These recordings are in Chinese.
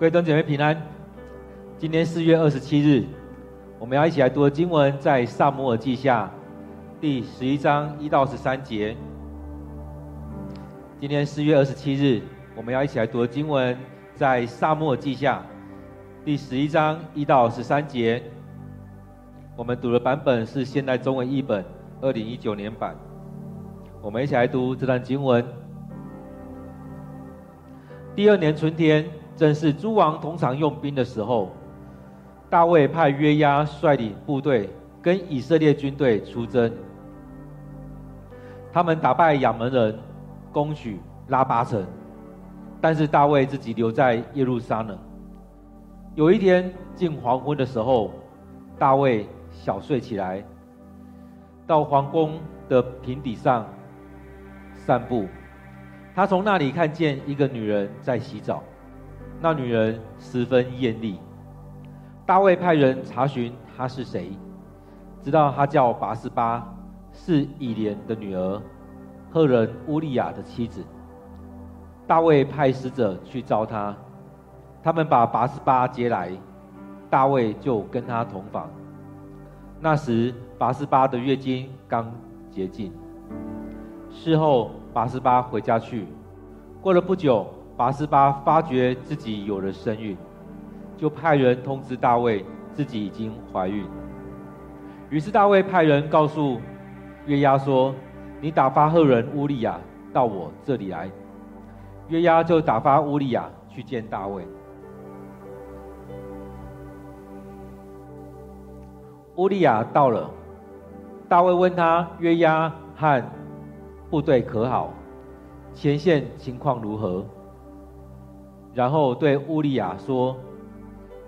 各位弟兄姐妹平安。今天四月二十七日，我们要一起来读的经文在撒母耳记下第十一章一到十三节。今天四月二十七日，我们要一起来读的经文在撒母耳记下第十一章一到十三节。我们读的版本是现代中文译本二零一九年版。我们一起来读这段经文。第二年春天。正是诸王通常用兵的时候，大卫派约押率领部队跟以色列军队出征。他们打败亚扪人，攻取拉巴城，但是大卫自己留在耶路撒冷。有一天近黄昏的时候，大卫小睡起来，到皇宫的平底上散步。他从那里看见一个女人在洗澡。那女人十分艳丽，大卫派人查询她是谁，知道她叫拔示巴，是以莲的女儿，赫人乌利亚的妻子。大卫派使者去召她，他们把拔示巴接来，大卫就跟她同房。那时拔示巴的月经刚洁净，事后拔示巴回家去，过了不久。拔示巴发觉自己有了身孕，就派人通知大卫自己已经怀孕。于是大卫派人告诉约押说：“你打发赫人乌利亚到我这里来。”约押就打发乌利亚去见大卫。乌利亚到了，大卫问他约押和部队可好，前线情况如何？然后对乌利亚说：“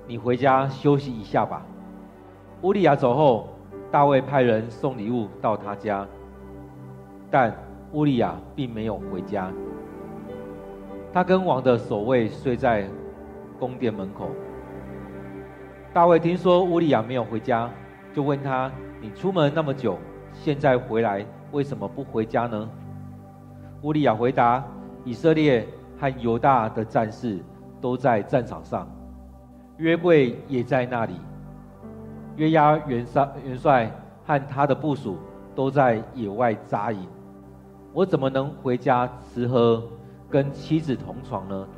你回家休息一下吧。”乌利亚走后，大卫派人送礼物到他家，但乌利亚并没有回家。他跟王的守卫睡在宫殿门口。大卫听说乌利亚没有回家，就问他：“你出门那么久，现在回来为什么不回家呢？”乌利亚回答：“以色列。”和犹大的战士都在战场上，约柜也在那里。约押元帅元帅和他的部属都在野外扎营。我怎么能回家吃喝，跟妻子同床呢？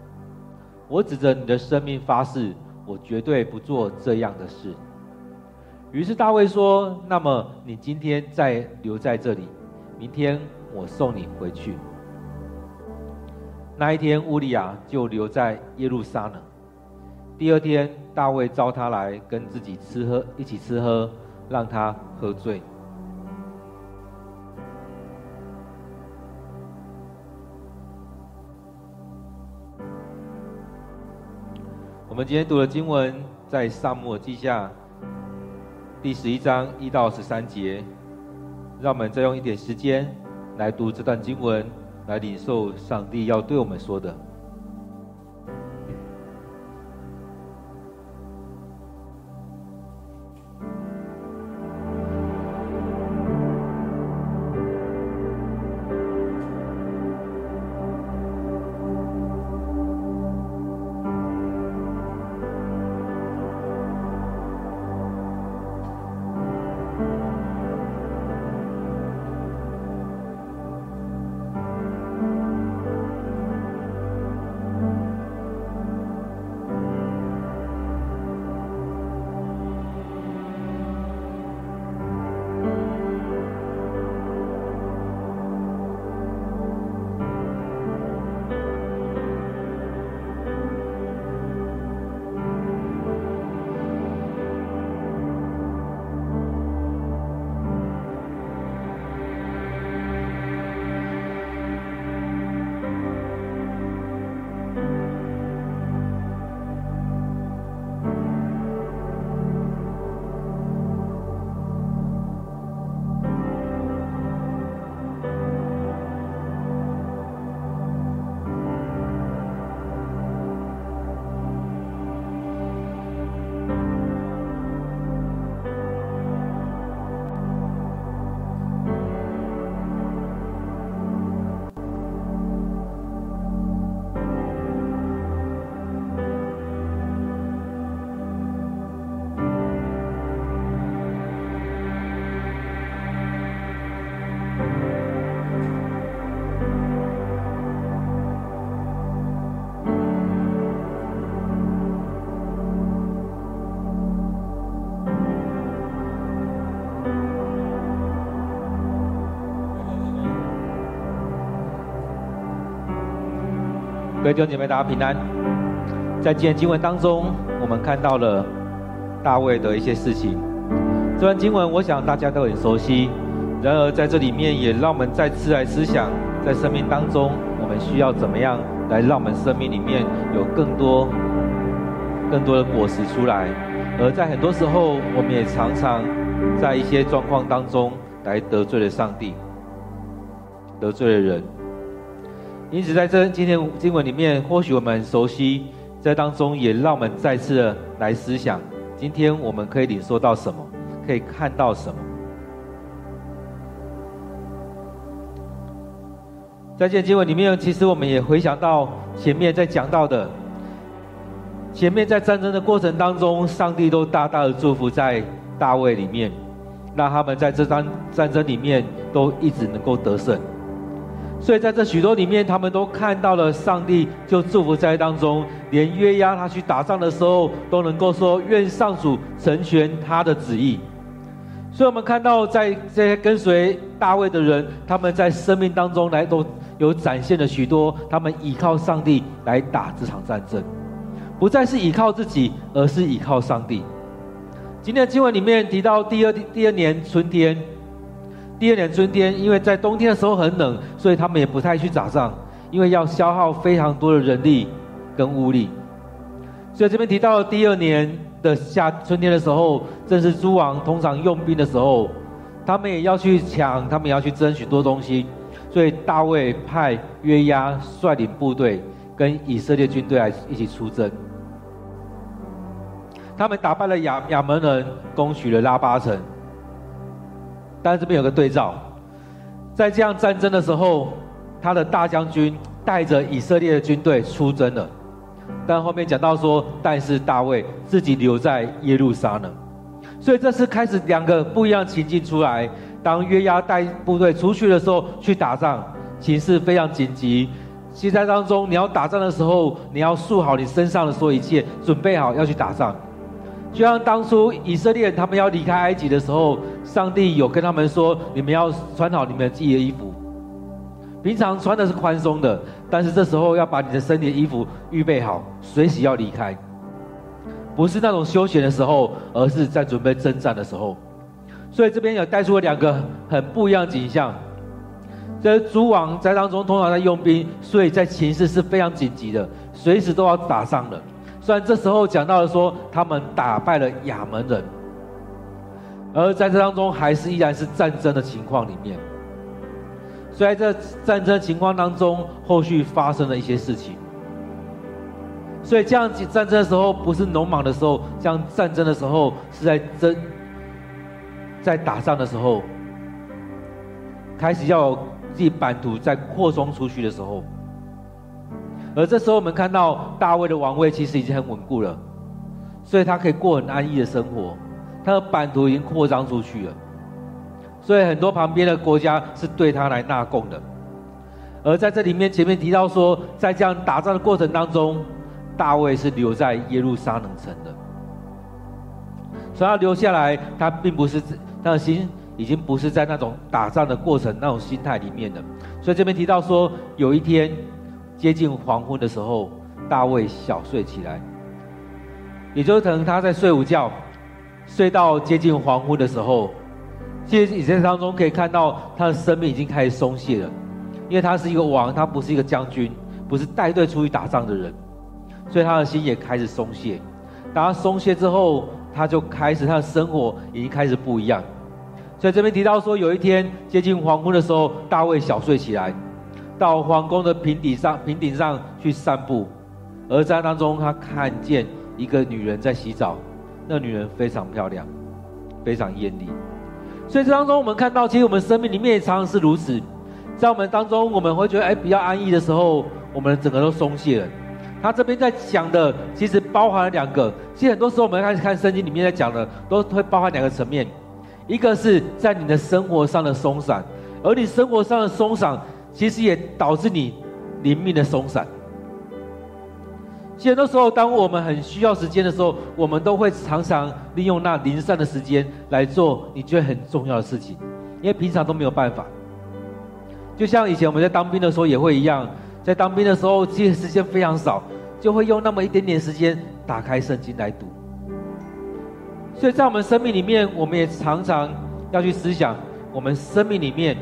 我指着你的生命发誓，我绝对不做这样的事。于是大卫说：“那么你今天再留在这里，明天我送你回去。”那一天，乌利亚就留在耶路撒冷。第二天，大卫召他来跟自己吃喝，一起吃喝，让他喝醉。我们今天读的经文在撒母耳记下第十一章一到十三节。让我们再用一点时间来读这段经文。来领受上帝要对我们说的。弟兄姐妹，大家平安。在今天经文当中，我们看到了大卫的一些事情。这段经文，我想大家都很熟悉。然而，在这里面也让我们再次来思想，在生命当中，我们需要怎么样来让我们生命里面有更多、更多的果实出来。而在很多时候，我们也常常在一些状况当中来得罪了上帝，得罪了人。因此，在这今天经文里面，或许我们很熟悉，在当中也让我们再次的来思想：今天我们可以领受到什么？可以看到什么？在这经文里面，其实我们也回想到前面在讲到的，前面在战争的过程当中，上帝都大大的祝福在大卫里面，让他们在这场战争里面都一直能够得胜。所以在这许多里面，他们都看到了上帝就祝福在当中，连约押他去打仗的时候，都能够说愿上主成全他的旨意。所以我们看到在这些跟随大卫的人，他们在生命当中来都有展现了许多，他们依靠上帝来打这场战争，不再是依靠自己，而是依靠上帝。今天的经文里面提到第二第二年春天。第二年春天，因为在冬天的时候很冷，所以他们也不太去打仗，因为要消耗非常多的人力跟物力。所以这边提到第二年的夏春天的时候，正是诸王通常用兵的时候，他们也要去抢，他们也要去争许多东西。所以大卫派约押率领部队跟以色列军队来一起出征，他们打败了亚亚门人，攻取了拉巴城。但是这边有个对照，在这样战争的时候，他的大将军带着以色列的军队出征了。但后面讲到说，但是大卫自己留在耶路撒冷，所以这次开始两个不一样情境出来。当约押带部队出去的时候，去打仗，情势非常紧急。现在当中，你要打仗的时候，你要束好你身上的所有一切，准备好要去打仗。就像当初以色列人他们要离开埃及的时候，上帝有跟他们说：“你们要穿好你们自己的衣服。平常穿的是宽松的，但是这时候要把你的身体的衣服预备好，随时要离开。不是那种休闲的时候，而是在准备征战的时候。所以这边有带出了两个很不一样的景象。这诸王在当中通常在用兵，所以在情势是非常紧急的，随时都要打仗的。”虽然这时候讲到了说他们打败了亚门人，而在这当中还是依然是战争的情况里面。所以在这战争情况当中，后续发生了一些事情。所以这样子战争的时候不是农忙的时候，这样战争的时候是在争，在打仗的时候，开始要自己版图在扩充出去的时候。而这时候，我们看到大卫的王位其实已经很稳固了，所以他可以过很安逸的生活，他的版图已经扩张出去了，所以很多旁边的国家是对他来纳贡的。而在这里面，前面提到说，在这样打仗的过程当中，大卫是留在耶路撒冷城的，所以他留下来，他并不是他的心已经不是在那种打仗的过程那种心态里面的。所以这边提到说，有一天。接近黄昏的时候，大卫小睡起来，也就是可能他在睡午觉，睡到接近黄昏的时候，其实以前当中可以看到他的生命已经开始松懈了，因为他是一个王，他不是一个将军，不是带队出去打仗的人，所以他的心也开始松懈。当他松懈之后，他就开始他的生活已经开始不一样。所以这边提到说，有一天接近黄昏的时候，大卫小睡起来。到皇宫的平顶上，平顶上去散步，而在当中，他看见一个女人在洗澡，那女人非常漂亮，非常艳丽。所以这当中，我们看到，其实我们生命里面也常常是如此，在我们当中，我们会觉得哎比较安逸的时候，我们整个都松懈了。他这边在讲的，其实包含了两个。其实很多时候，我们开始看圣经里面在讲的，都会包含两个层面，一个是在你的生活上的松散，而你生活上的松散。其实也导致你灵命的松散。其实很多时候，当我们很需要时间的时候，我们都会常常利用那零散的时间来做你觉得很重要的事情，因为平常都没有办法。就像以前我们在当兵的时候也会一样，在当兵的时候，其实时间非常少，就会用那么一点点时间打开圣经来读。所以在我们生命里面，我们也常常要去思想，我们生命里面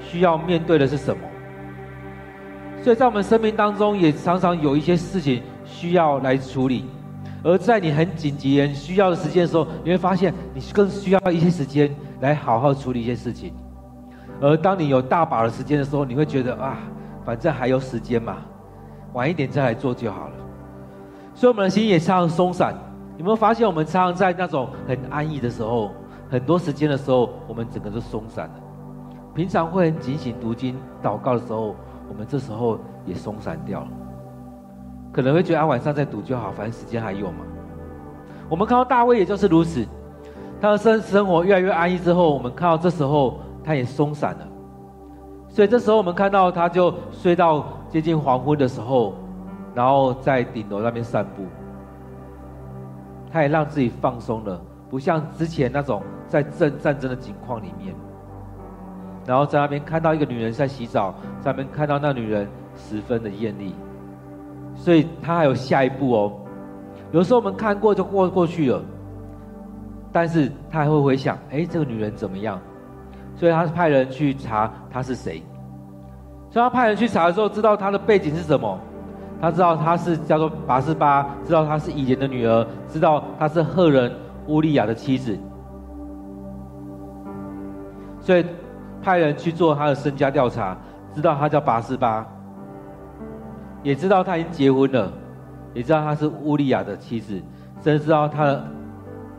需要面对的是什么。所以在我们生命当中，也常常有一些事情需要来处理。而在你很紧急、很需要的时间的时候，你会发现你更需要一些时间来好好处理一些事情。而当你有大把的时间的时候，你会觉得啊，反正还有时间嘛，晚一点再来做就好了。所以我们的心也常常松散。有没有发现，我们常常在那种很安逸的时候，很多时间的时候，我们整个都松散了。平常会很警醒读经、祷告的时候，我们这时候也松散掉了。可能会觉得啊，晚上再赌就好，反正时间还有嘛。我们看到大卫也就是如此，他的生生活越来越安逸之后，我们看到这时候他也松散了。所以这时候我们看到他就睡到接近黄昏的时候，然后在顶楼那边散步。他也让自己放松了，不像之前那种在战战争的境况里面。然后在那边看到一个女人在洗澡，在那边看到那女人十分的艳丽。所以他还有下一步哦。有时候我们看过就过过去了，但是他还会回想：哎，这个女人怎么样？所以他派人去查她是谁。所以他派人去查的时候，知道她的背景是什么？他知道她是叫做拔示巴，知道她是以前的女儿，知道她是赫人乌利亚的妻子。所以派人去做他的身家调查，知道她叫拔示巴。也知道他已经结婚了，也知道他是乌利亚的妻子，甚至知道他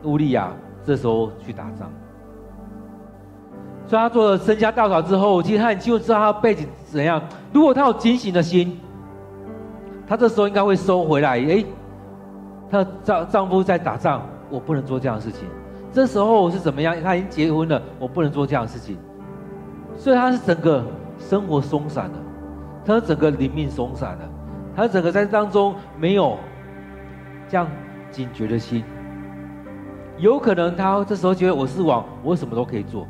乌利亚这时候去打仗。所以他做了身家调查之后，其实他很清楚知道他的背景怎样。如果他有警醒的心，他这时候应该会收回来。诶，他的丈丈夫在打仗，我不能做这样的事情。这时候是怎么样？他已经结婚了，我不能做这样的事情。所以他是整个生活松散的，他整个灵命松散的。他整个在当中没有这样警觉的心，有可能他这时候觉得我是王，我什么都可以做。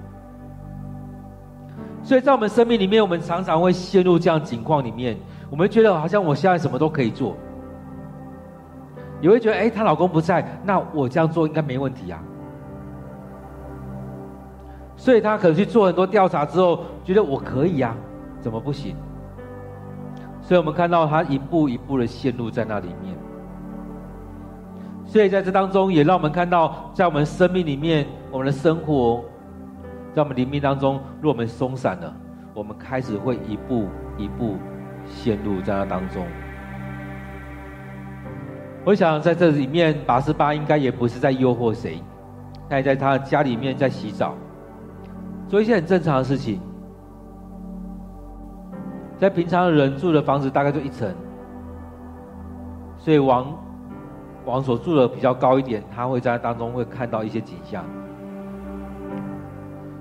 所以在我们生命里面，我们常常会陷入这样情况里面，我们觉得好像我现在什么都可以做，也会觉得哎，她老公不在，那我这样做应该没问题啊。所以她可能去做很多调查之后，觉得我可以呀，怎么不行？所以我们看到他一步一步的陷入在那里面，所以在这当中也让我们看到，在我们生命里面，我们的生活，在我们灵命当中，若我们松散了，我们开始会一步一步陷入在那当中。我想在这里面，八十八应该也不是在诱惑谁，他也在他家里面在洗澡，做一些很正常的事情。在平常人住的房子大概就一层，所以王王所住的比较高一点，他会在当中会看到一些景象。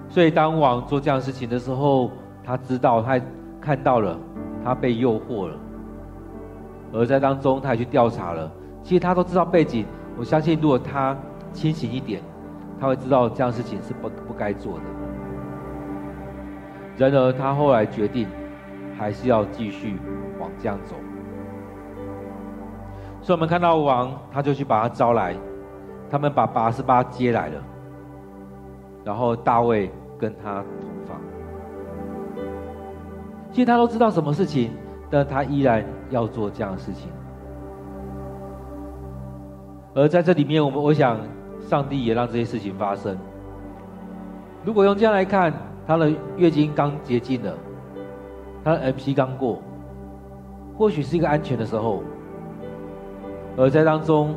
所以当王做这样事情的时候，他知道他看到了，他被诱惑了，而在当中他也去调查了。其实他都知道背景，我相信如果他清醒一点，他会知道这样事情是不不该做的。然而他后来决定。还是要继续往这样走，所以我们看到王，他就去把他招来，他们把拔示巴接来了，然后大卫跟他同房。其实他都知道什么事情，但他依然要做这样的事情。而在这里面，我们我想，上帝也让这些事情发生。如果用这样来看，他的月经刚洁净了。他的 MC 刚过，或许是一个安全的时候，而在当中，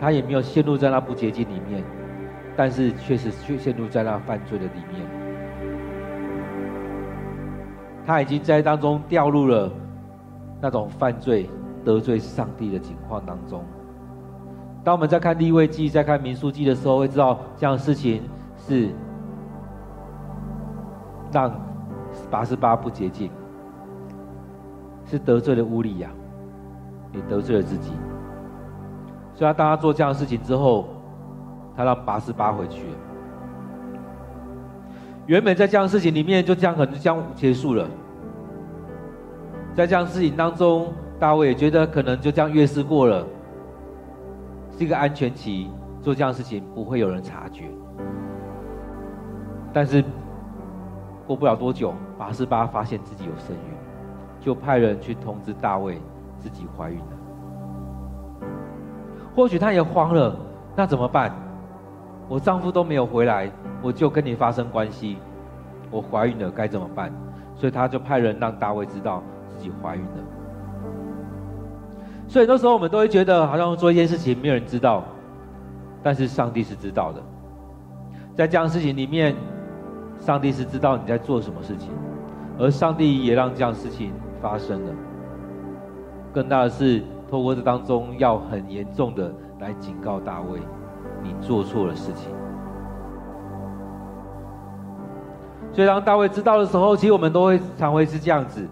他也没有陷入在那不洁净里面，但是确实却陷入在那犯罪的里面。他已经在当中掉入了那种犯罪、得罪上帝的情况当中。当我们在看立位记、在看民数记的时候，会知道这样的事情是让。八十八不洁净，是得罪了乌利亚，也得罪了自己。所以他当他做这样的事情之后，他让八十八回去。原本在这样的事情里面，就这样可能就这样结束了。在这样的事情当中，大卫也觉得可能就这样越事过了，是一个安全期，做这样的事情不会有人察觉。但是过不了多久，拔示巴发现自己有身孕，就派人去通知大卫自己怀孕了。或许他也慌了，那怎么办？我丈夫都没有回来，我就跟你发生关系，我怀孕了该怎么办？所以他就派人让大卫知道自己怀孕了。所以那时候我们都会觉得，好像做一件事情没有人知道，但是上帝是知道的。在这样事情里面，上帝是知道你在做什么事情，而上帝也让这样事情发生了。更大的是，透过这当中要很严重的来警告大卫，你做错了事情。所以当大卫知道的时候，其实我们都会常会是这样子，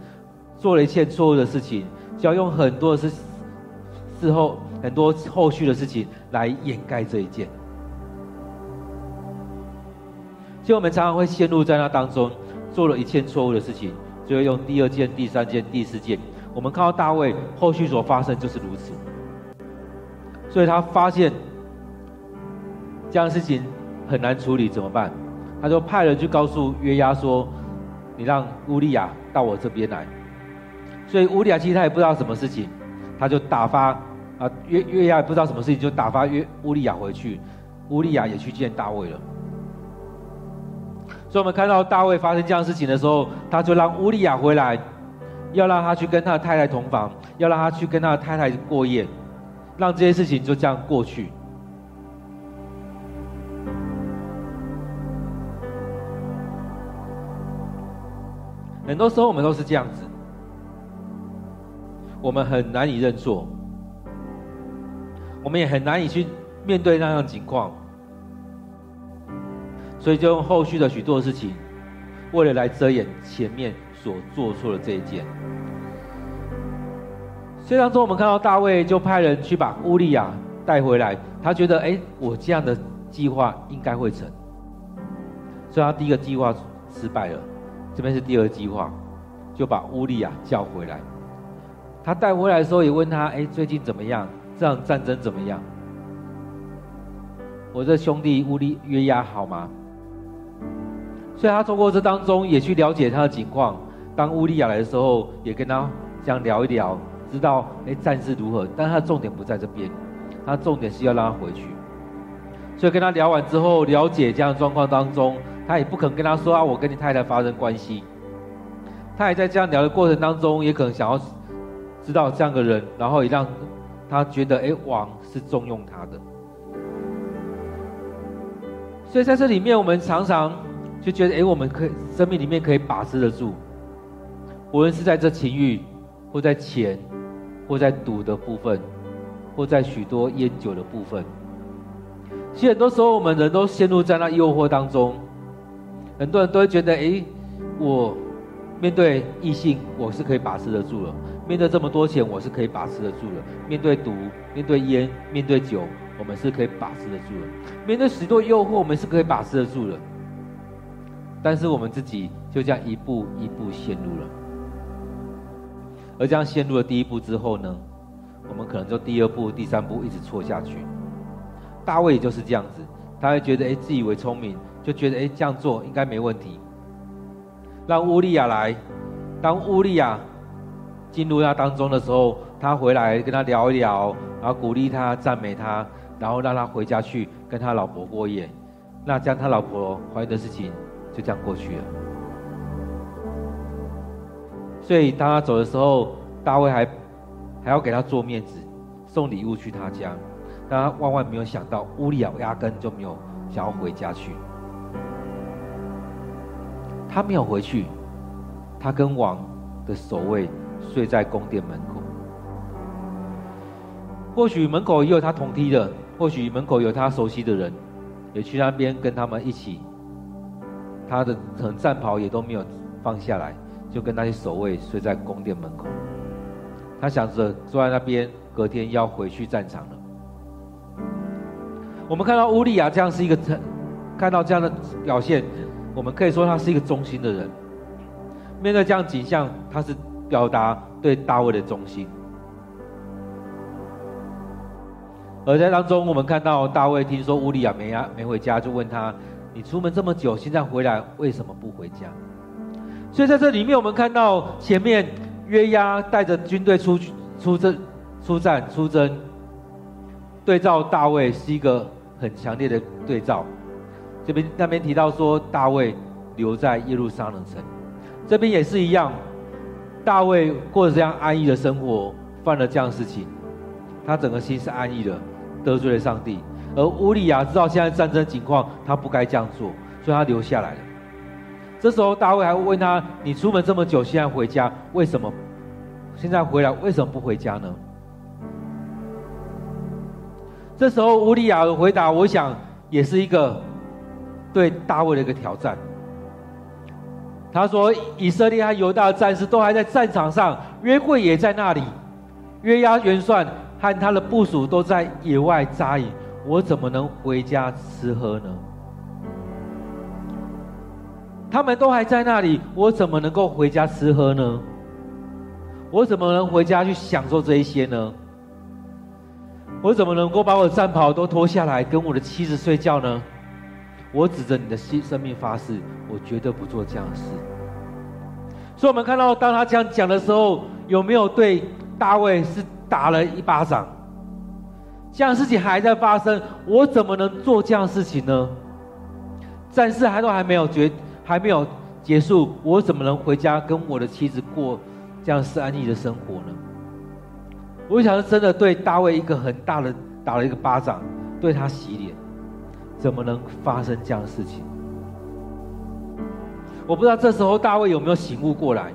做了一件错误的事情，就要用很多的事事后很多后续的事情来掩盖这一件。所以我们常常会陷入在那当中，做了一件错误的事情，就会用第二件、第三件、第四件。我们看到大卫后续所发生就是如此，所以他发现这样的事情很难处理，怎么办？他就派人去告诉约押说：“你让乌利亚到我这边来。”所以乌利亚其实他也不知道什么事情，他就打发啊约约押也不知道什么事情，就打发约乌利亚回去。乌利亚也去见大卫了。所以我们看到大卫发生这样事情的时候，他就让乌利亚回来，要让他去跟他的太太同房，要让他去跟他的太太过夜，让这些事情就这样过去。很多时候我们都是这样子，我们很难以认错，我们也很难以去面对那样情况，所以就用后续的许多事情，为了来遮掩前面所做错的这一件。所以当中我们看到大卫就派人去把乌利亚带回来，他觉得哎，我这样的计划应该会成，所以他第一个计划失败了。这边是第二计划，就把乌利亚叫回来。他带回来的时候也问他：“哎，最近怎么样？这场战争怎么样？我这兄弟乌利约押好吗？”所以他通过这当中也去了解他的情况。当乌利亚来的时候，也跟他这样聊一聊，知道哎战事如何。但他的重点不在这边，他重点是要让他回去。所以跟他聊完之后，了解这样的状况当中。他也不肯跟他说啊，我跟你太太发生关系。他也在这样聊的过程当中，也可能想要知道这样的人，然后也让他觉得，哎，王是重用他的。所以在这里面，我们常常就觉得，哎，我们可以生命里面可以把持得住，无论是在这情欲，或在钱，或在赌的部分，或在许多烟酒的部分。其实很多时候，我们人都陷入在那诱惑当中。很多人都会觉得，哎，我面对异性，我是可以把持得住了；面对这么多钱，我是可以把持得住了；面对赌、面对烟、面对酒，我们是可以把持得住了；面对许多诱惑，我们是可以把持得住了。但是我们自己就这样一步一步陷入了，而这样陷入了第一步之后呢，我们可能就第二步、第三步一直错下去。大卫就是这样子，他会觉得，哎，自以为聪明。就觉得哎，这样做应该没问题。让乌利亚来，当乌利亚进入他当中的时候，他回来跟他聊一聊，然后鼓励他、赞美他，然后让他回家去跟他老婆过夜。那这样他老婆怀孕的事情就这样过去了。所以当他走的时候，大卫还还要给他做面子，送礼物去他家。但他万万没有想到，乌利亚压根就没有想要回家去。他没有回去，他跟王的守卫睡在宫殿门口。或许门口也有他同梯的，或许门口有他熟悉的人，也去那边跟他们一起。他的可能战袍也都没有放下来，就跟那些守卫睡在宫殿门口。他想着坐在那边，隔天要回去战场了。我们看到乌利亚这样是一个，看到这样的表现。我们可以说他是一个忠心的人。面对这样景象，他是表达对大卫的忠心。而在当中，我们看到大卫听说乌利亚没呀没回家，就问他：“你出门这么久，现在回来为什么不回家？”所以在这里面，我们看到前面约押带着军队出去出征、出战、出征，对照大卫是一个很强烈的对照。这边那边提到说，大卫留在耶路撒冷城，这边也是一样，大卫过着这样安逸的生活，犯了这样的事情，他整个心是安逸的。得罪了上帝，而乌利亚知道现在战争情况，他不该这样做，所以他留下来了。这时候大卫还会问他：“你出门这么久，现在回家为什么？现在回来为什么不回家呢？”这时候乌利亚的回答，我想也是一个对大卫的一个挑战。他说：“以色列和犹大的战士都还在战场上，约柜也在那里，约押元帅。”和他的部属都在野外扎营，我怎么能回家吃喝呢？他们都还在那里，我怎么能够回家吃喝呢？我怎么能回家去享受这一些呢？我怎么能够把我的战袍都脱下来跟我的妻子睡觉呢？我指着你的生生命发誓，我绝对不做这样的事。所以，我们看到当他这样讲的时候，有没有对大卫是？打了一巴掌，这样的事情还在发生，我怎么能做这样的事情呢？战事还都还没有结，还没有结束，我怎么能回家跟我的妻子过这样是安逸的生活呢？我想是真的对大卫一个很大的打了一个巴掌，对他洗脸，怎么能发生这样的事情？我不知道这时候大卫有没有醒悟过来。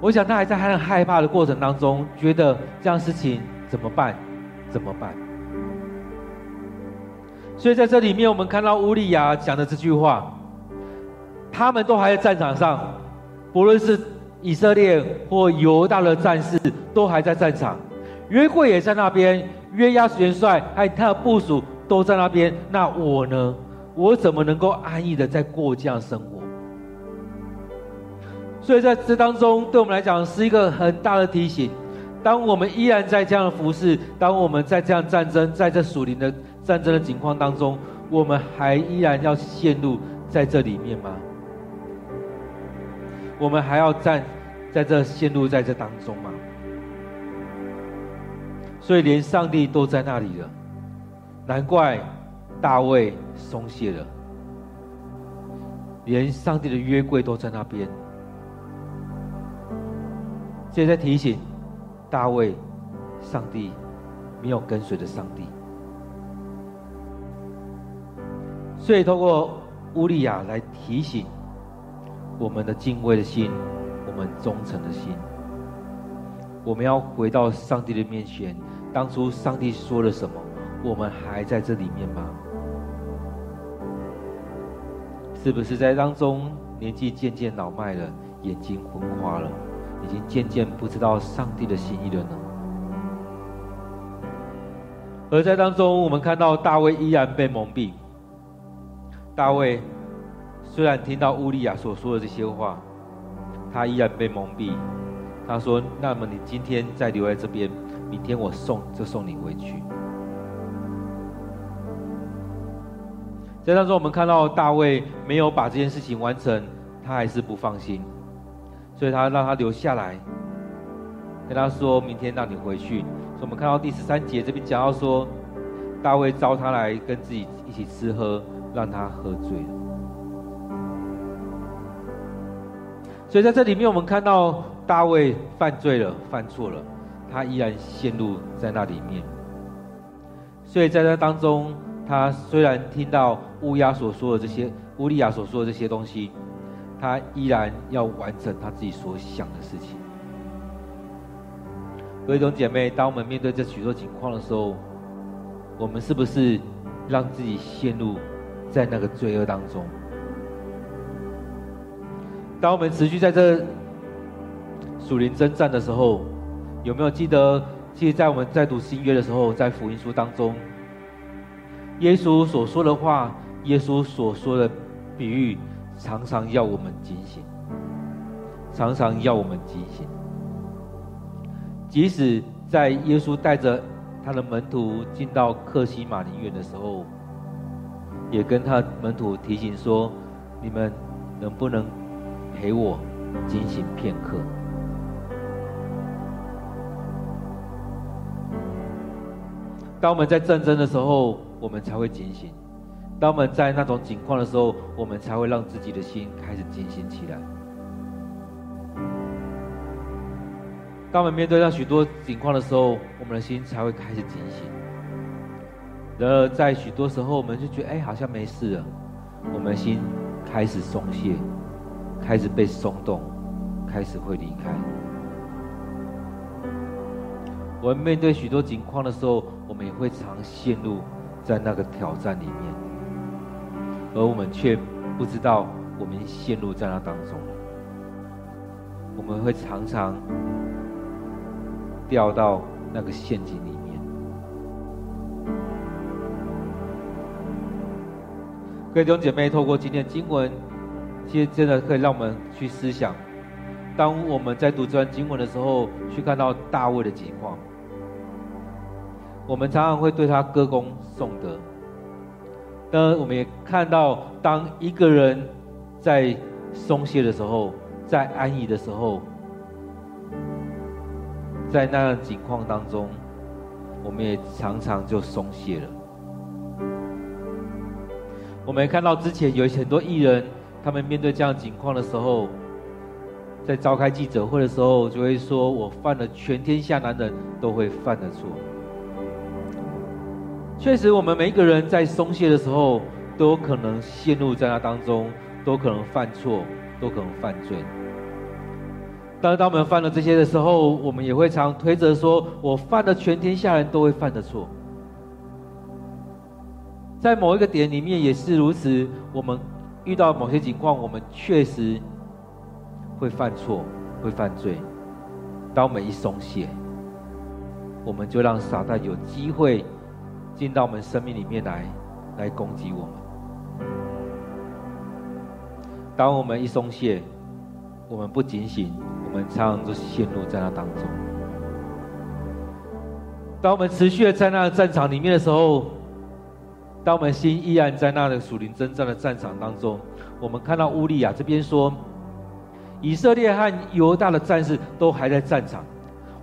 我想他还在很害怕的过程当中，觉得这样事情怎么办？怎么办？所以在这里面，我们看到乌利亚讲的这句话，他们都还在战场上，不论是以色列或犹大的战士，都还在战场，约柜也在那边，约押元帅还有他的部署都在那边。那我呢？我怎么能够安逸的在过这样生活？所以在这当中，对我们来讲是一个很大的提醒。当我们依然在这样的服侍，当我们在这样战争，在这属灵的战争的情况当中，我们还依然要陷入在这里面吗？我们还要站在这陷入在这当中吗？所以连上帝都在那里了，难怪大卫松懈了。连上帝的约柜都在那边。现在提醒大卫，上帝没有跟随着上帝，所以透过乌利亚来提醒我们的敬畏的心，我们忠诚的心，我们要回到上帝的面前。当初上帝说了什么，我们还在这里面吗？是不是在当中年纪渐渐老迈了，眼睛昏花了？已经渐渐不知道上帝的心意了呢。而在当中，我们看到大卫依然被蒙蔽。大卫虽然听到乌利亚所说的这些话，他依然被蒙蔽。他说：“那么你今天再留在这边，明天我送就送你回去。”在当中，我们看到大卫没有把这件事情完成，他还是不放心。所以他让他留下来，跟他说明天让你回去。所以我们看到第十三节这边讲到说，大卫招他来跟自己一起吃喝，让他喝醉。所以在这里面，我们看到大卫犯罪了，犯错了，他依然陷入在那里面。所以在这当中，他虽然听到乌鸦所说的这些，乌利亚所说的这些东西。他依然要完成他自己所想的事情。各位弟兄姐妹，当我们面对这许多情况的时候，我们是不是让自己陷入在那个罪恶当中？当我们持续在这属灵征战的时候，有没有记得？其实，在我们在读新约的时候，在福音书当中，耶稣所说的话，耶稣所说的比喻。常常要我们警醒，常常要我们警醒。即使在耶稣带着他的门徒进到克西马尼园的时候，也跟他门徒提醒说：“你们能不能陪我警醒片刻？”当我们在战争的时候，我们才会警醒；当我们在那种境况的时候，我们才会让自己的心开始警醒起来。当我们面对到许多境况的时候，我们的心才会开始警醒。然而，在许多时候，我们就觉得，哎，好像没事了，我们的心开始松懈，开始被松动，开始会离开。我们面对许多境况的时候，我们也会常陷入在那个挑战里面，而我们却不知道我们陷入在那当中。我们会常常。掉到那个陷阱里面。各位弟兄姐妹，透过今天经文，其实真的可以让我们去思想：当我们在读这段经文的时候，去看到大卫的情况，我们常常会对他歌功颂德。当然，我们也看到，当一个人在松懈的时候，在安逸的时候。在那样境况当中，我们也常常就松懈了。我们也看到之前有很多艺人，他们面对这样境况的时候，在召开记者会的时候，就会说：“我犯了全天下男人都会犯的错。”确实，我们每一个人在松懈的时候，都有可能陷入在那当中，都可能犯错，都可能犯罪。当当我们犯了这些的时候，我们也会常推责说：“我犯了全天下人都会犯的错。”在某一个点里面也是如此。我们遇到某些情况，我们确实会犯错，会犯罪。当我们一松懈，我们就让撒旦有机会进到我们生命里面来，来攻击我们。当我们一松懈，我们不警醒。我们常常就陷入在那当中。当我们持续的在那个战场里面的时候，当我们心依然在那个属灵征战的战场当中，我们看到乌利亚这边说，以色列和犹大的战士都还在战场，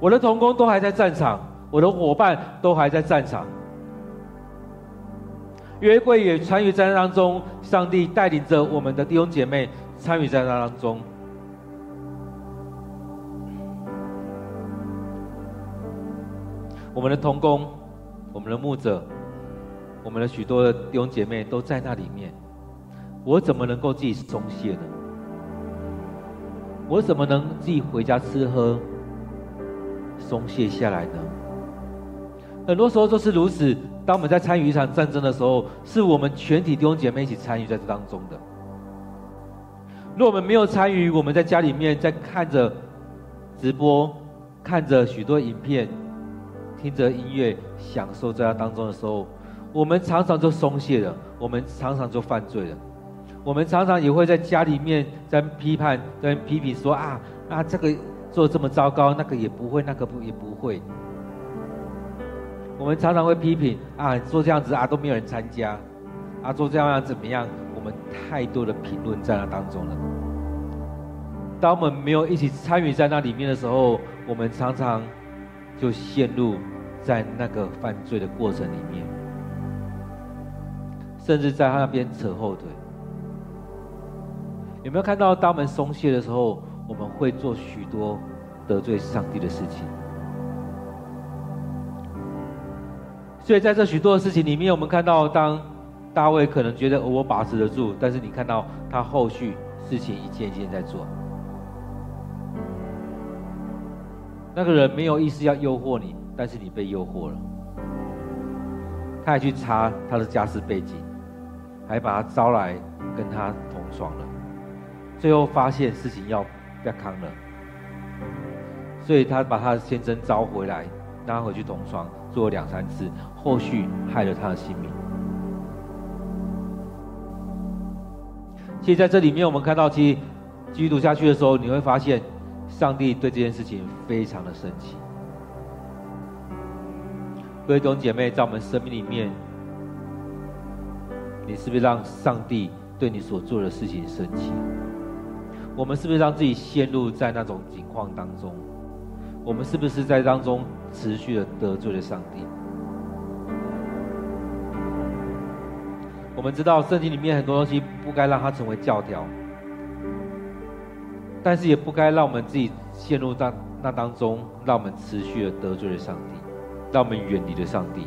我的同工都还在战场，我的伙伴都还在战场。约柜也参与在那当中，上帝带领着我们的弟兄姐妹参与在那当中。我们的同工，我们的牧者，我们的许多的弟兄姐妹都在那里面，我怎么能够自己松懈呢？我怎么能自己回家吃喝，松懈下来呢？很多时候都是如此。当我们在参与一场战争的时候，是我们全体弟兄姐妹一起参与在这当中的。若我们没有参与，我们在家里面在看着直播，看着许多影片。听着音乐，享受在当中的时候，我们常常就松懈了，我们常常就犯罪了，我们常常也会在家里面在批判、在批评说啊啊，这个做这么糟糕，那个也不会，那个不也不会。我们常常会批评啊，做这样子啊都没有人参加，啊做这样样怎么样？我们太多的评论在那当中了。当我们没有一起参与在那里面的时候，我们常常就陷入。在那个犯罪的过程里面，甚至在他那边扯后腿，有没有看到？当我们松懈的时候，我们会做许多得罪上帝的事情。所以在这许多的事情里面，我们看到，当大卫可能觉得我把持得住，但是你看到他后续事情一件一件在做，那个人没有意思要诱惑你。但是你被诱惑了，他还去查他的家世背景，还把他招来跟他同床了，最后发现事情要要扛了，所以他把他的先生招回来，让他回去同床，做了两三次，后续害了他的性命。其实在这里面，我们看到，其实继续读下去的时候，你会发现，上帝对这件事情非常的生气。各位弟兄姐妹，在我们生命里面，你是不是让上帝对你所做的事情生气？我们是不是让自己陷入在那种境况当中？我们是不是在当中持续的得罪了上帝？我们知道圣经里面很多东西不该让它成为教条，但是也不该让我们自己陷入到那当中，让我们持续的得罪了上帝。让我们远离了上帝，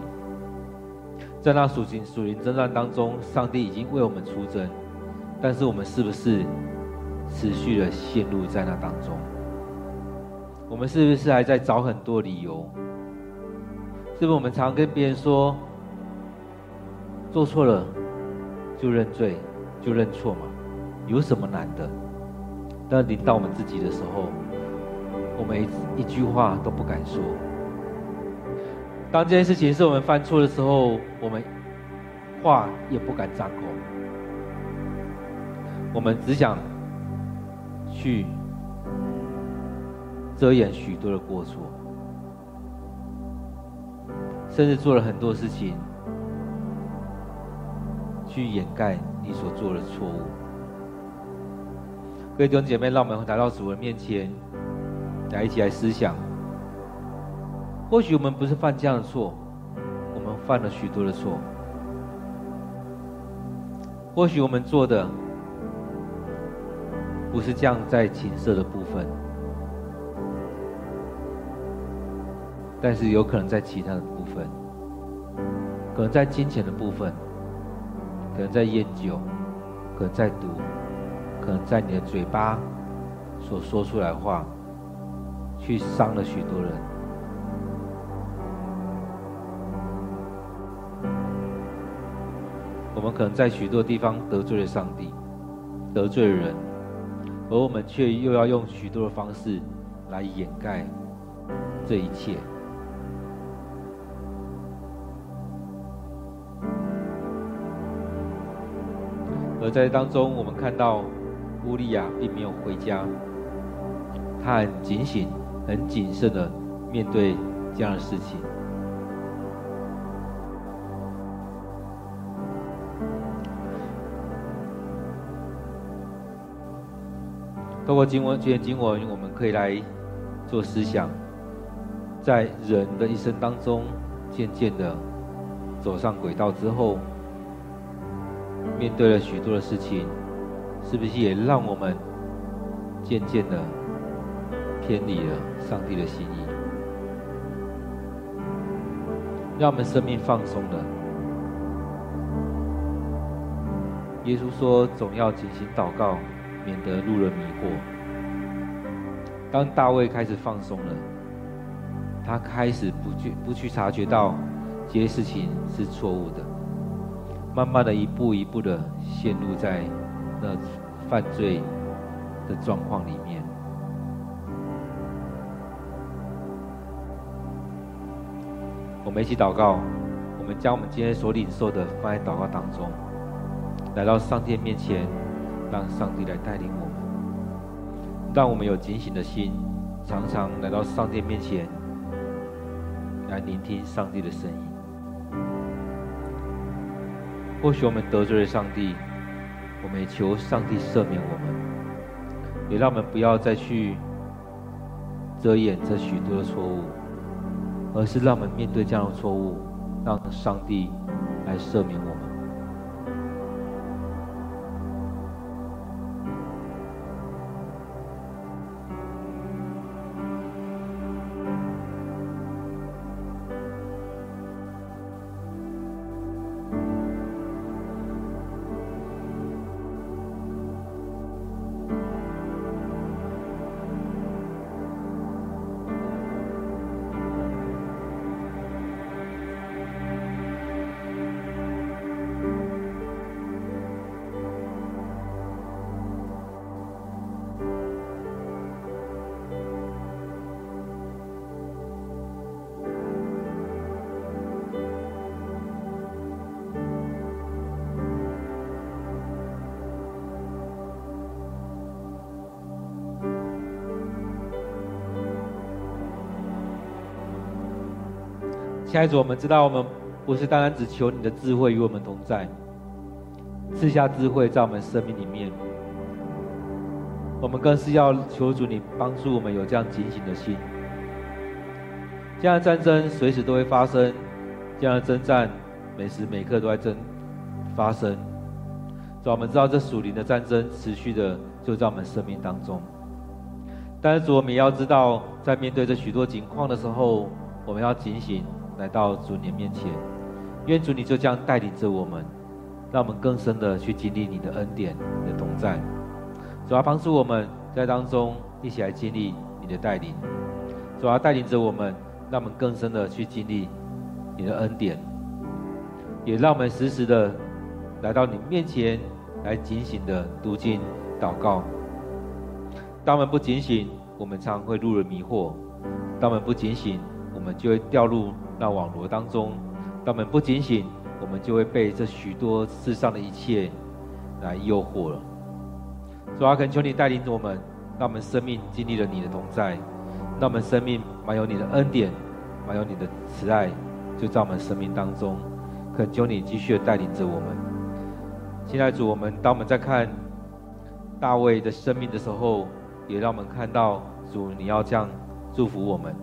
在那属灵属灵争战当中，上帝已经为我们出征，但是我们是不是持续的陷入在那当中？我们是不是还在找很多理由？是不是我们常跟别人说，做错了就认罪，就认错嘛？有什么难的？但临到我们自己的时候，我们一一句话都不敢说。当这件事情是我们犯错的时候，我们话也不敢张口，我们只想去遮掩许多的过错，甚至做了很多事情去掩盖你所做的错误。各位弟兄姐妹，让我们来到主的面前，来一起来思想。或许我们不是犯这样的错，我们犯了许多的错。或许我们做的不是这样在情色的部分，但是有可能在其他的部分，可能在金钱的部分，可能在烟酒，可能在赌，可能在你的嘴巴所说出来话，去伤了许多人。我们可能在许多地方得罪了上帝，得罪了人，而我们却又要用许多的方式来掩盖这一切。而在当中，我们看到乌利亚并没有回家，他很警醒、很谨慎的面对这样的事情。透过经文，这些经文，我们可以来做思想，在人的一生当中，渐渐的走上轨道之后，面对了许多的事情，是不是也让我们渐渐的偏离了上帝的心意，让我们生命放松了？耶稣说：“总要谨行祷告。”免得入了迷惑。当大卫开始放松了，他开始不去不去察觉到这些事情是错误的，慢慢的一步一步的陷入在那犯罪的状况里面。我们一起祷告，我们将我们今天所领受的放在祷告当中，来到上帝面前。让上帝来带领我们，让我们有警醒的心，常常来到上帝面前，来聆听上帝的声音。或许我们得罪了上帝，我们也求上帝赦免我们，也让我们不要再去遮掩这许多的错误，而是让我们面对这样的错误，让上帝来赦免我们。亲爱的主，我们知道我们不是单单只求你的智慧与我们同在，赐下智慧在我们生命里面，我们更是要求主你帮助我们有这样警醒的心。这样的战争随时都会发生，这样的征战每时每刻都在争发生。主，我们知道这属灵的战争持续的就在我们生命当中。但是主，我们也要知道，在面对这许多情况的时候，我们要警醒，来到主你面前。愿主你就这样带领着我们，让我们更深的去经历你的恩典、你的同在。主要帮助我们在当中一起来经历你的带领。主要带领着我们。让我们更深的去经历你的恩典，也让我们时时的来到你面前，来警醒的读经祷告。当我们不警醒，我们常会入了迷惑；当我们不警醒，我们就会掉入那网罗当中；当我们不警醒，我们就会被这许多世上的一切来诱惑了。主啊，恳求你带领着我们，让我们生命经历了你的同在，让我们生命满有你的恩典。还有你的慈爱，就在我们生命当中，恳求你继续的带领着我们。现在主，我们当我们在看大卫的生命的时候，也让我们看到主你要这样祝福我们，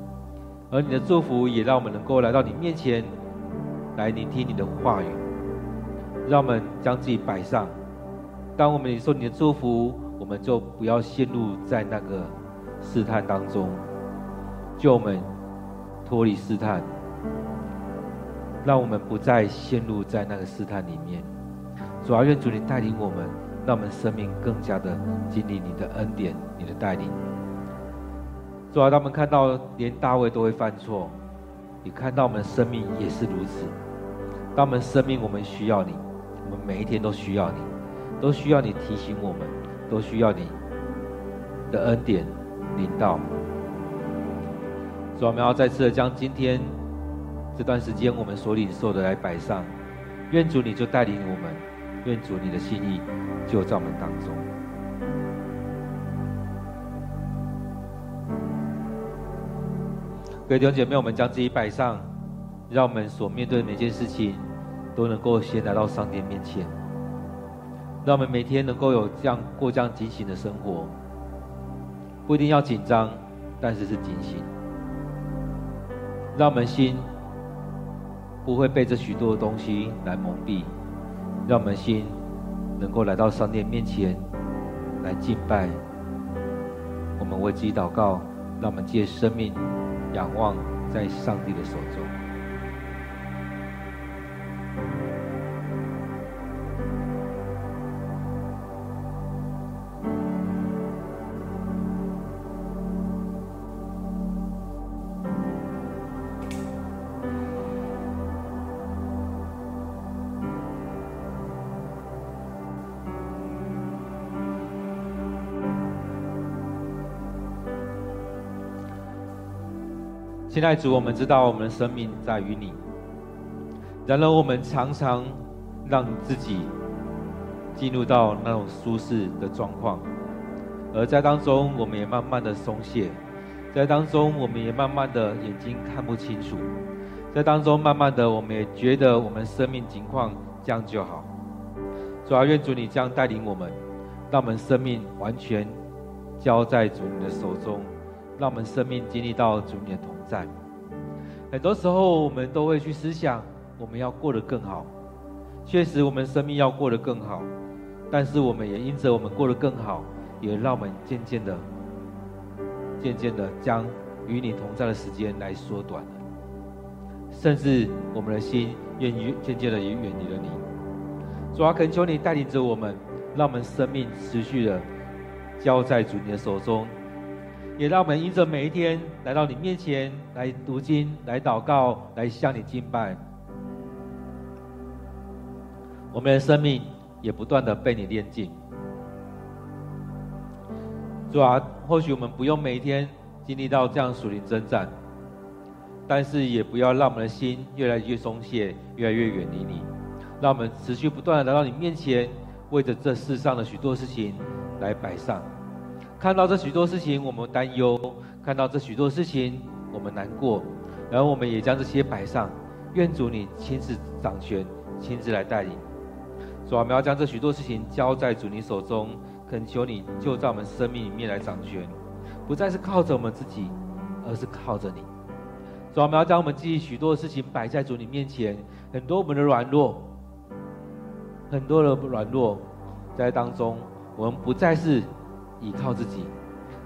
而你的祝福也让我们能够来到你面前，来聆听你的话语，让我们将自己摆上。当我们领受你的祝福，我们就不要陷入在那个试探当中，救我们。脱离试探，让我们不再陷入在那个试探里面。主啊，愿主你带领我们，让我们生命更加的经历你的恩典、你的带领。主啊，当我们看到连大卫都会犯错，你看到我们生命也是如此。当我们生命我们需要你，我们每一天都需要你，都需要你提醒我们，都需要你的恩典领导。主，我们要再次的将今天这段时间我们所领受的来摆上，愿主你就带领我们，愿主你的心意就在我们当中。各位弟兄姐妹，我们将自己摆上，让我们所面对的每件事情都能够先来到上帝面前，让我们每天能够有这样过这样警醒的生活，不一定要紧张，但是是警醒。让我们心不会被这许多的东西来蒙蔽，让我们心能够来到上帝面前来敬拜。我们为自己祷告，让我们借生命仰望在上帝的手中。亲爱主，我们知道我们的生命在于你。然而，我们常常让自己进入到那种舒适的状况，而在当中，我们也慢慢的松懈，在当中，我们也慢慢的眼睛看不清楚，在当中，慢慢的，我们也觉得我们生命情况这样就好。主啊，愿主你这样带领我们，让我们生命完全交在主你的手中。让我们生命经历到主你的同在。很多时候，我们都会去思想，我们要过得更好。确实，我们生命要过得更好，但是我们也因着我们过得更好，也让我们渐渐的、渐渐的将与你同在的时间来缩短了。甚至我们的心愿意渐渐的也远离了你。主啊，恳求你带领着我们，让我们生命持续的交在主你的手中。也让我们因着每一天来到你面前来读经、来祷告、来向你敬拜，我们的生命也不断的被你炼净。主啊，或许我们不用每一天经历到这样属灵征战，但是也不要让我们的心越来越松懈，越来越远离你。让我们持续不断的来到你面前，为着这世上的许多事情来摆上。看到这许多事情，我们担忧；看到这许多事情，我们难过。然后我们也将这些摆上，愿主你亲自掌权，亲自来带领。主啊，我们要将这许多事情交在主你手中，恳求你就在我们生命里面来掌权，不再是靠着我们自己，而是靠着你。主啊，我们要将我们自己许多的事情摆在主你面前，很多我们的软弱，很多的软弱在当中，我们不再是依靠自己，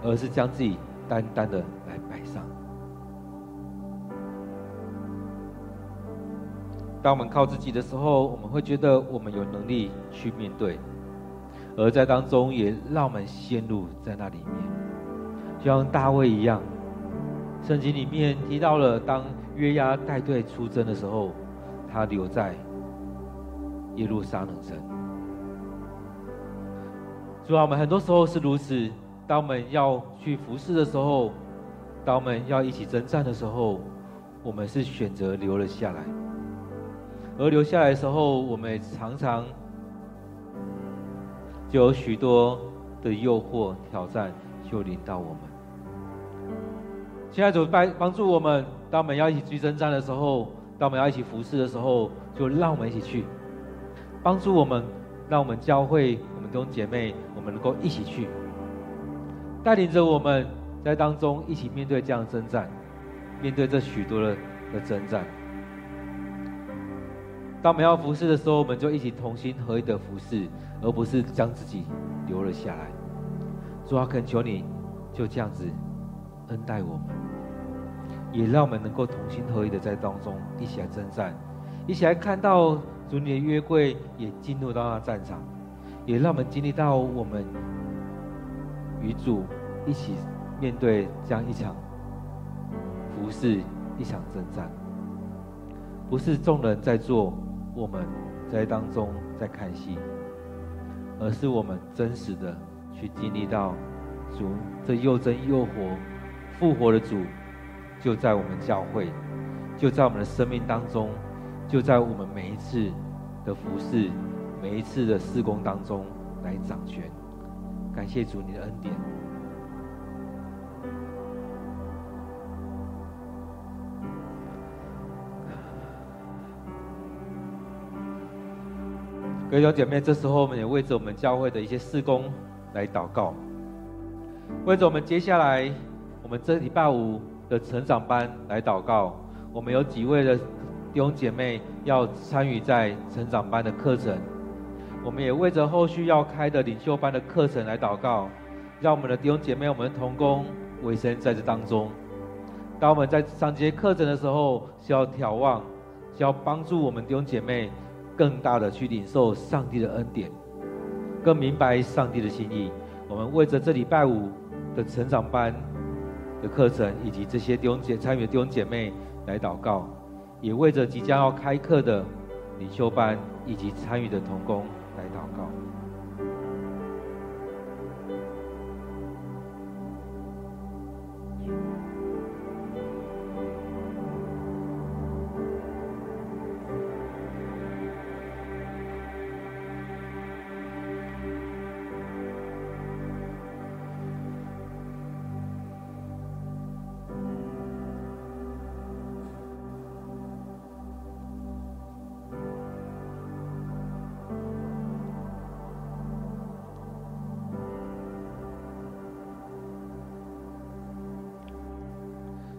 而是将自己单单的来摆上。当我们靠自己的时候，我们会觉得我们有能力去面对，而在当中也让我们陷入在那里面，就像大卫一样。圣经里面提到了，当约押带队出征的时候，他留在耶路撒冷城。主啊，我们很多时候是如此，当我们要去服侍的时候，当我们要一起征战的时候，我们是选择留了下来。而留下来的时候，我们也常常就有许多的诱惑、挑战就临到我们。现在主帮帮助我们，当我们要一起去征战的时候，当我们要一起服侍的时候，就让我们一起去帮助我们，让我们教会弟兄姐妹，我们能够一起去带领着我们在当中一起面对这样的征战，面对这许多的的征战。当我们要服侍的时候，我们就一起同心合意的服侍，而不是将自己留了下来。主啊，恳求你，就这样子恩待我们，也让我们能够同心合意的在当中一起来征战，一起来看到主你的约柜也进入到那战场，也让我们经历到我们与主一起面对这样一场服侍，一场征战，不是众人在做。我们在当中在看戏，而是我们真实的去经历到主这又真又活复活的主，就在我们教会，就在我们的生命当中，就在我们每一次的服侍、每一次的事工当中来掌权。感谢主你的恩典。各位弟兄姐妹，这时候我们也为着我们教会的一些事工来祷告，为着我们接下来我们这礼拜五的成长班来祷告。我们有几位的弟兄姐妹要参与在成长班的课程，我们也为着后续要开的领袖班的课程来祷告，让我们的弟兄姐妹、我们的同工委身在这当中。当我们在上这些课程的时候，需要眺望，需要帮助我们弟兄姐妹。更大的去领受上帝的恩典，更明白上帝的心意。我们为着这礼拜五的成长班的课程，以及这些弟兄姐参与的弟兄姐妹来祷告，也为着即将要开课的领袖班以及参与的同工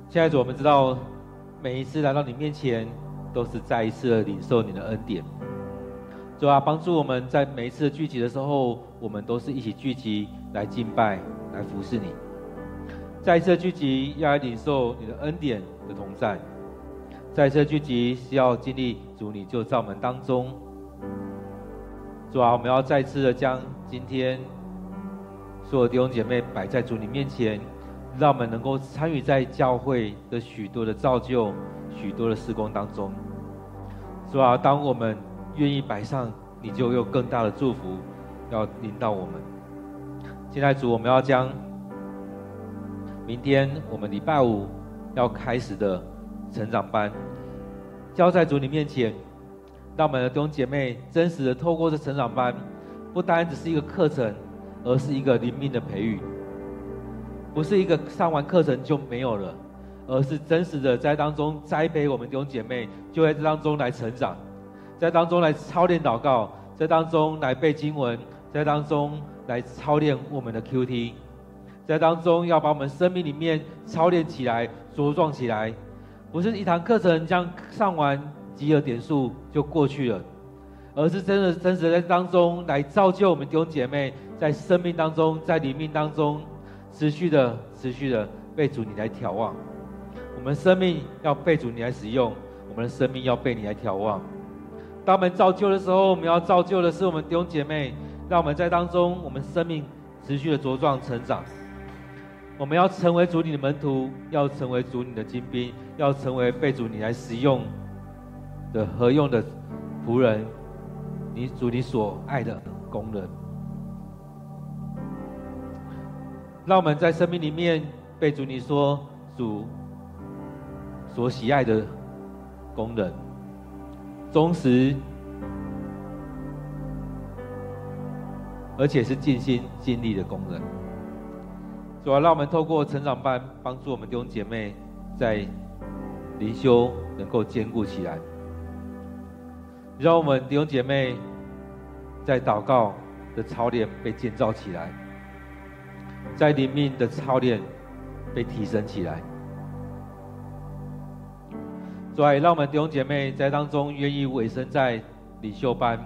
现在主，我们知道，每一次来到你面前，都是再一次的领受你的恩典。主啊，帮助我们在每一次聚集的时候，我们都是一起聚集来敬拜、来服侍你。再一次聚集，要来领受你的恩典的同在。再一次聚集，需要经历主你就在我们当中。主啊，我们要再次的将今天所有弟兄姐妹摆在主你面前。让我们能够参与在教会的许多的造就、许多的事工当中，是吧？当我们愿意摆上，你就有更大的祝福要临到我们。现在主，我们要将明天我们礼拜五要开始的成长班交在主你面前，让我们的弟兄姐妹真实的透过这成长班，不单只是一个课程，而是一个灵命的培育。不是一个上完课程就没有了，而是真实的在当中栽培我们弟兄姐妹，就在这当中来成长，在当中来操练祷告，在当中来背经文，在当中来操练我们的 QT，在当中要把我们生命里面操练起来、茁壮起来，不是一堂课程这样上完集合点数就过去了，而是真的真实的在当中来造就我们弟兄姐妹，在生命当中、在灵命当中持续的、持续的被主你来眺望。我们生命要被主你来使用，我们的生命要被你来眺望。当我们造就的时候，我们要造就的是我们弟兄姐妹，让我们在当中，我们生命持续的茁壮成长。我们要成为主你的门徒，要成为主你的精兵，要成为被主你来使用的合用的仆人，你主你所爱的工人。让我们在生命里面被主你说主。所喜爱的工人，忠实，而且是尽心尽力的工人。主要让我们透过成长班，帮助我们弟兄姐妹在灵修能够坚固起来，让我们弟兄姐妹在祷告的操练被建造起来，在灵命的操练被提升起来。主啊，让我们弟兄姐妹在当中愿意委身在领袖班。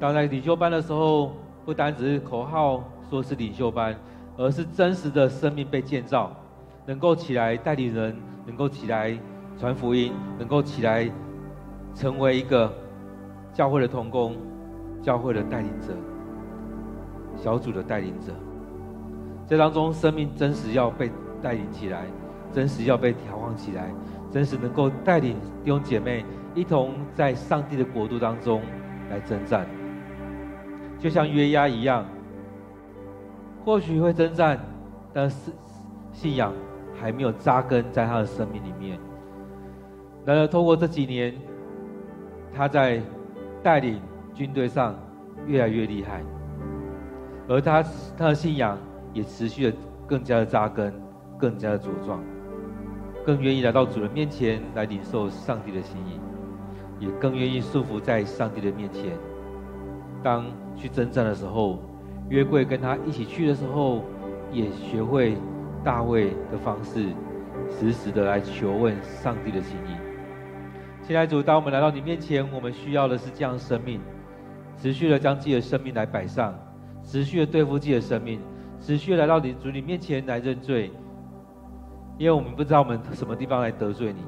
当在领袖班的时候，不单只是口号说是领袖班，而是真实的生命被建造，能够起来带领人，能够起来传福音，能够起来成为一个教会的同工、教会的带领者、小组的带领者。这当中，生命真实要被带领起来，真实要被调换起来。真实能够带领弟兄姐妹一同在上帝的国度当中来征战，就像约押一样，或许会征战，但是信仰还没有扎根在他的生命里面。然而，透过这几年，他在带领军队上越来越厉害，而他他的信仰也持续的更加的扎根，更加的茁壮。更愿意来到主人面前来领受上帝的心意，也更愿意束缚在上帝的面前。当去征战的时候，约柜跟他一起去的时候，也学会大卫的方式，时时的来求问上帝的心意。亲爱的主，当我们来到你面前，我们需要的是这样生命，持续的将自己的生命来摆上，持续的对付自己的生命，持续来到你主你面前来认罪。因为我们不知道我们什么地方来得罪你，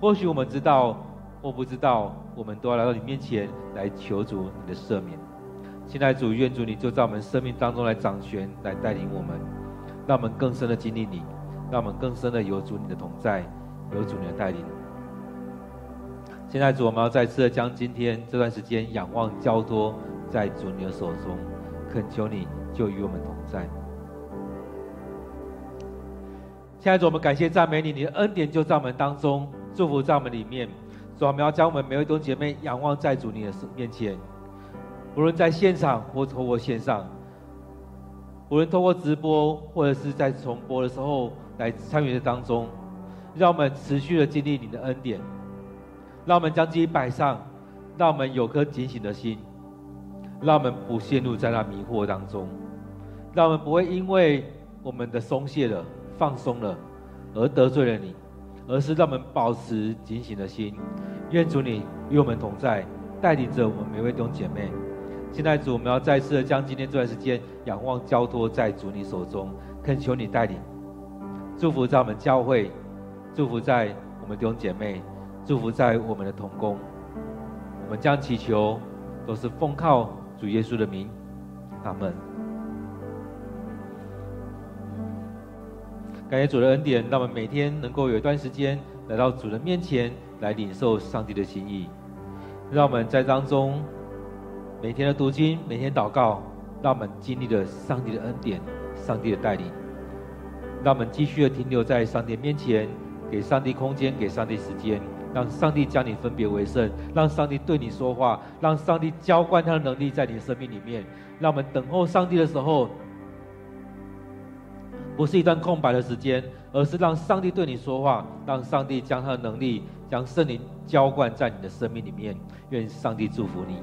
或许我们知道或不知道，我们都要来到你面前来求主你的赦免。现在主，愿主你就在我们生命当中来掌权，来带领我们，让我们更深的经历你，让我们更深的有主你的同在，有主你的带领。现在主，我们要再次的将今天这段时间仰望交托在主你的手中，恳求你就与我们同在。现在主，我们感谢赞美你，你的恩典就在我们当中，祝福在我们里面。主，我们要将我们每一位弟兄姐妹仰望在主你的面前，无论在现场或透过线上，无论透过直播或者是在重播的时候来参与的当中，让我们持续的经历你的恩典，让我们将自己摆上，让我们有颗警醒的心，让我们不陷入在那迷惑当中，让我们不会因为我们的松懈了。放松了，而得罪了你，而是让我们保持警醒的心。愿主你与我们同在，带领着我们每位弟兄姐妹。现在主，我们要再次的将今天这段时间仰望交托在主你手中，恳求你带领，祝福在我们教会，祝福在我们弟兄姐妹，祝福在我们的同工。我们将祈求都是奉靠主耶稣的名，阿门。感谢主的恩典，让我们每天能够有一段时间来到主的面前来领受上帝的心意。让我们在当中每天的读经、每天祷告，让我们经历了上帝的恩典、上帝的带领。让我们继续的停留在上帝面前，给上帝空间，给上帝时间，让上帝将你分别为圣，让上帝对你说话，让上帝浇灌他的能力在你的生命里面。让我们等候上帝的时候。不是一段空白的时间，而是让上帝对你说话，让上帝将他的能力、将圣灵浇灌在你的生命里面。愿上帝祝福你。